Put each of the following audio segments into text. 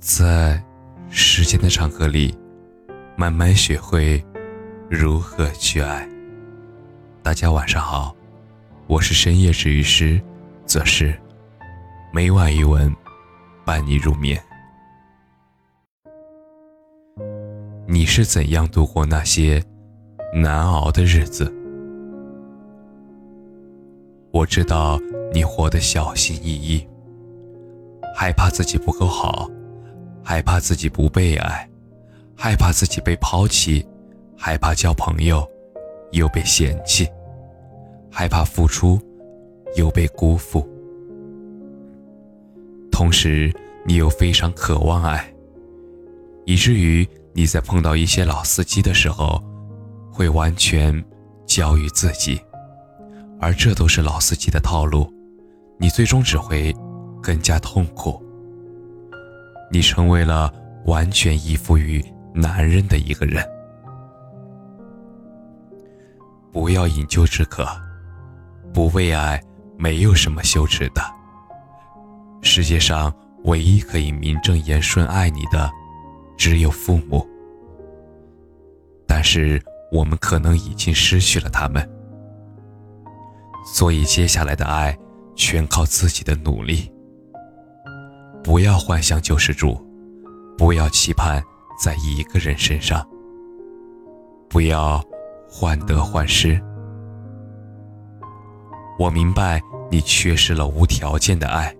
在时间的长河里，慢慢学会如何去爱。大家晚上好，我是深夜治愈师，则是每晚一文伴你入眠。你是怎样度过那些难熬的日子？我知道你活得小心翼翼，害怕自己不够好，害怕自己不被爱，害怕自己被抛弃，害怕交朋友又被嫌弃，害怕付出又被辜负。同时，你又非常渴望爱，以至于你在碰到一些老司机的时候，会完全交于自己。而这都是老司机的套路，你最终只会更加痛苦。你成为了完全依附于男人的一个人。不要饮鸩止渴，不为爱，没有什么羞耻的。世界上唯一可以名正言顺爱你的，只有父母。但是我们可能已经失去了他们。所以，接下来的爱全靠自己的努力。不要幻想救世主，不要期盼在一个人身上，不要患得患失。我明白你缺失了无条件的爱，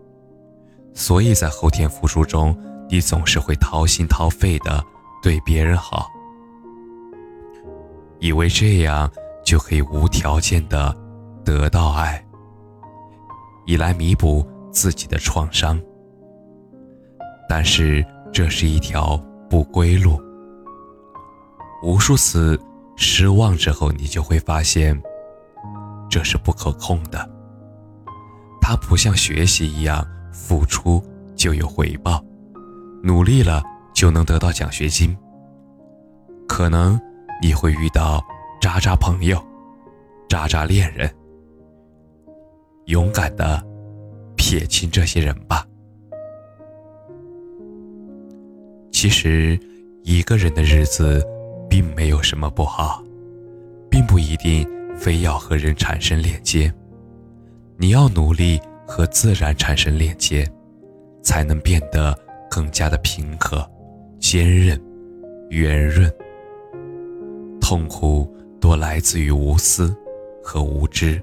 所以在后天付出中，你总是会掏心掏肺的对别人好，以为这样就可以无条件的。得到爱，以来弥补自己的创伤。但是这是一条不归路。无数次失望之后，你就会发现，这是不可控的。它不像学习一样，付出就有回报，努力了就能得到奖学金。可能你会遇到渣渣朋友，渣渣恋人。勇敢的撇清这些人吧。其实，一个人的日子并没有什么不好，并不一定非要和人产生链接。你要努力和自然产生链接，才能变得更加的平和、坚韧、圆润。痛苦多来自于无私和无知。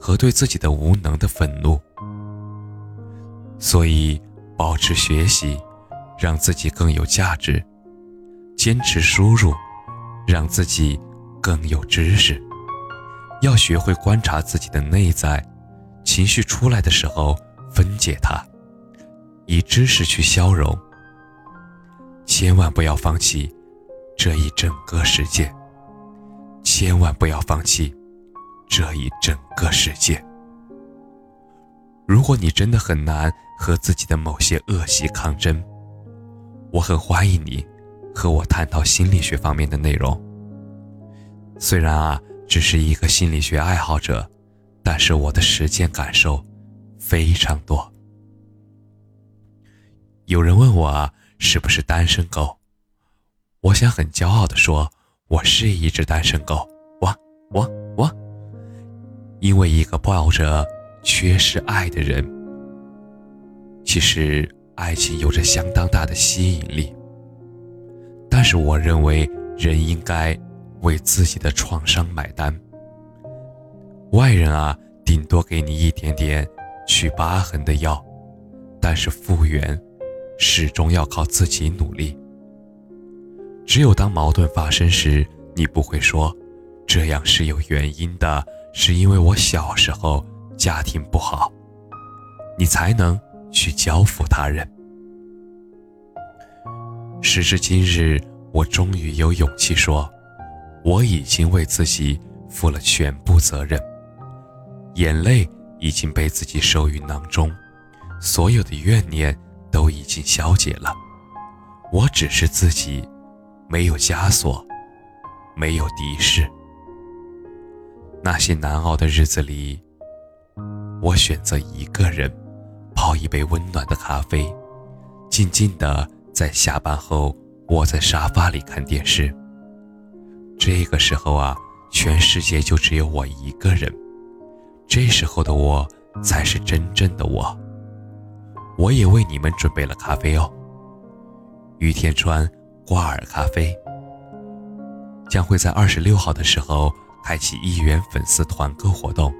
和对自己的无能的愤怒，所以保持学习，让自己更有价值；坚持输入，让自己更有知识。要学会观察自己的内在，情绪出来的时候分解它，以知识去消融。千万不要放弃这一整个世界，千万不要放弃。这一整个世界。如果你真的很难和自己的某些恶习抗争，我很欢迎你和我探讨心理学方面的内容。虽然啊，只是一个心理学爱好者，但是我的实践感受非常多。有人问我，是不是单身狗？我想很骄傲的说，我是一只单身狗。我，我，我！因为一个抱着缺失爱的人，其实爱情有着相当大的吸引力。但是我认为人应该为自己的创伤买单。外人啊，顶多给你一点点去疤痕的药，但是复原始终要靠自己努力。只有当矛盾发生时，你不会说这样是有原因的。是因为我小时候家庭不好，你才能去交付他人。时至今日，我终于有勇气说，我已经为自己负了全部责任，眼泪已经被自己收于囊中，所有的怨念都已经消解了。我只是自己，没有枷锁，没有敌视。那些难熬的日子里，我选择一个人，泡一杯温暖的咖啡，静静的在下班后窝在沙发里看电视。这个时候啊，全世界就只有我一个人。这时候的我才是真正的我。我也为你们准备了咖啡哦。于天川挂耳咖啡将会在二十六号的时候开启一元粉丝团购活动，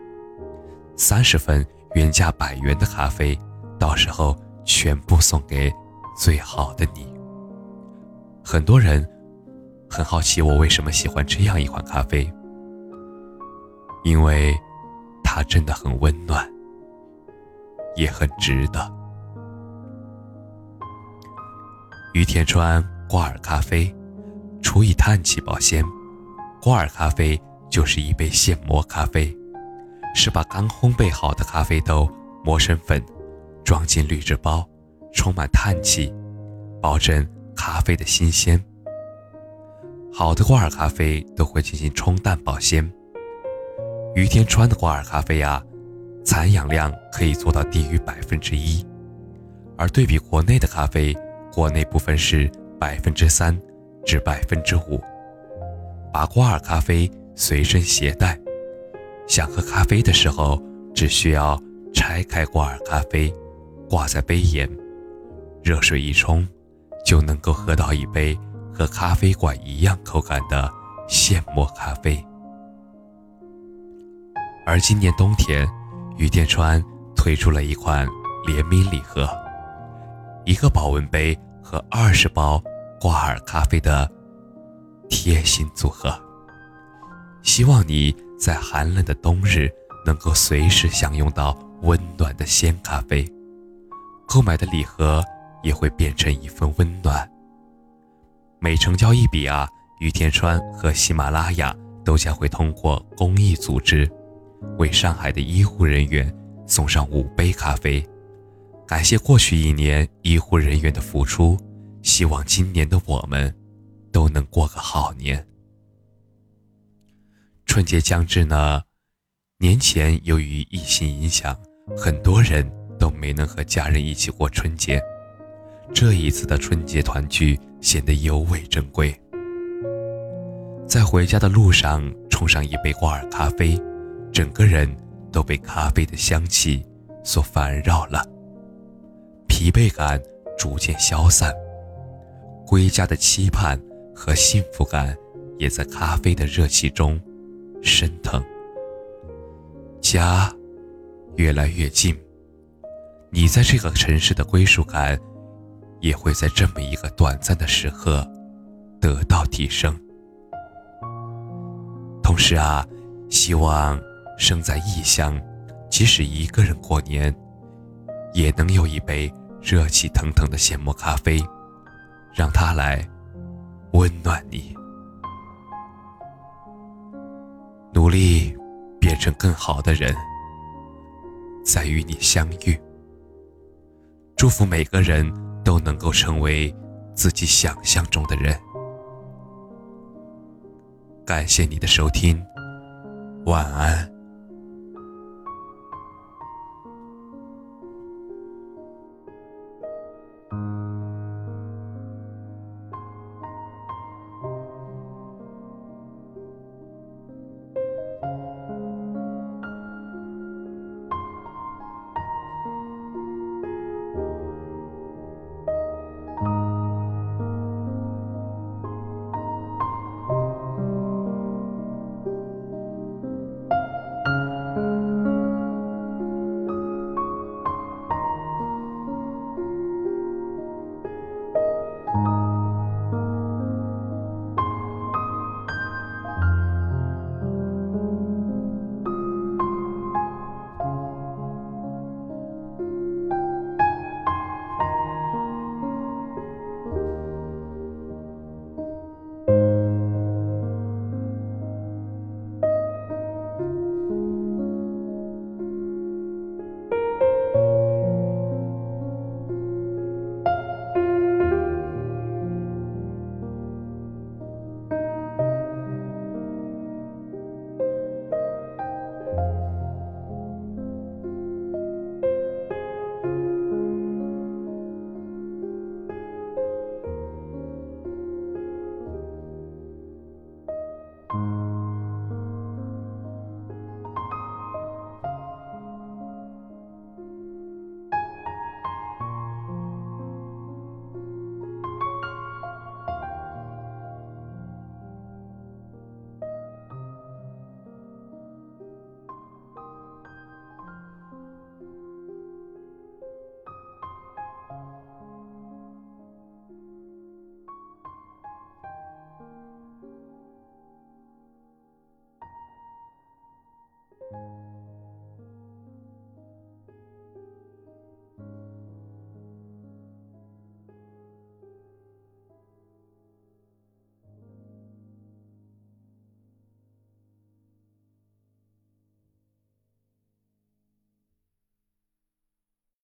三十份原价百元的咖啡，到时候全部送给最好的你。很多人很好奇我为什么喜欢这样一款咖啡，因为它真的很温暖，也很值得。于田川挂耳咖啡，除以碳气保鲜。挂耳咖啡就是一杯现磨咖啡，是把刚烘焙好的咖啡豆磨成粉，装进滤纸包，充满叹气，保证咖啡的新鲜。好的挂耳咖啡都会进行冲淡保鲜。于田川的挂耳咖啡啊，残氧量可以做到低于百分之一，而对比国内的咖啡。国内部分是百分之三至百分之五。把挂耳咖啡随身携带，想喝咖啡的时候，只需要拆开挂耳咖啡，挂在杯沿，热水一冲，就能够喝到一杯和咖啡馆一样口感的现磨咖啡。而今年冬天，雨电川推出了一款联名礼盒，一个保温杯。和二十包挂耳咖啡的贴心组合，希望你在寒冷的冬日能够随时享用到温暖的鲜咖啡。购买的礼盒也会变成一份温暖。每成交一笔啊，于天川和喜马拉雅都将会通过公益组织，为上海的医护人员送上五杯咖啡。感谢过去一年医护人员的付出，希望今年的我们都能过个好年。春节将至呢，年前由于疫情影响，很多人都没能和家人一起过春节。这一次的春节团聚显得尤为珍贵。在回家的路上冲上一杯挂耳咖啡，整个人都被咖啡的香气所烦扰了。疲惫感逐渐消散，归家的期盼和幸福感也在咖啡的热气中升腾。家越来越近，你在这个城市的归属感也会在这么一个短暂的时刻得到提升。同时啊，希望生在异乡，即使一个人过年，也能有一杯。热气腾腾的现磨咖啡，让它来温暖你。努力变成更好的人，再与你相遇。祝福每个人都能够成为自己想象中的人。感谢你的收听，晚安。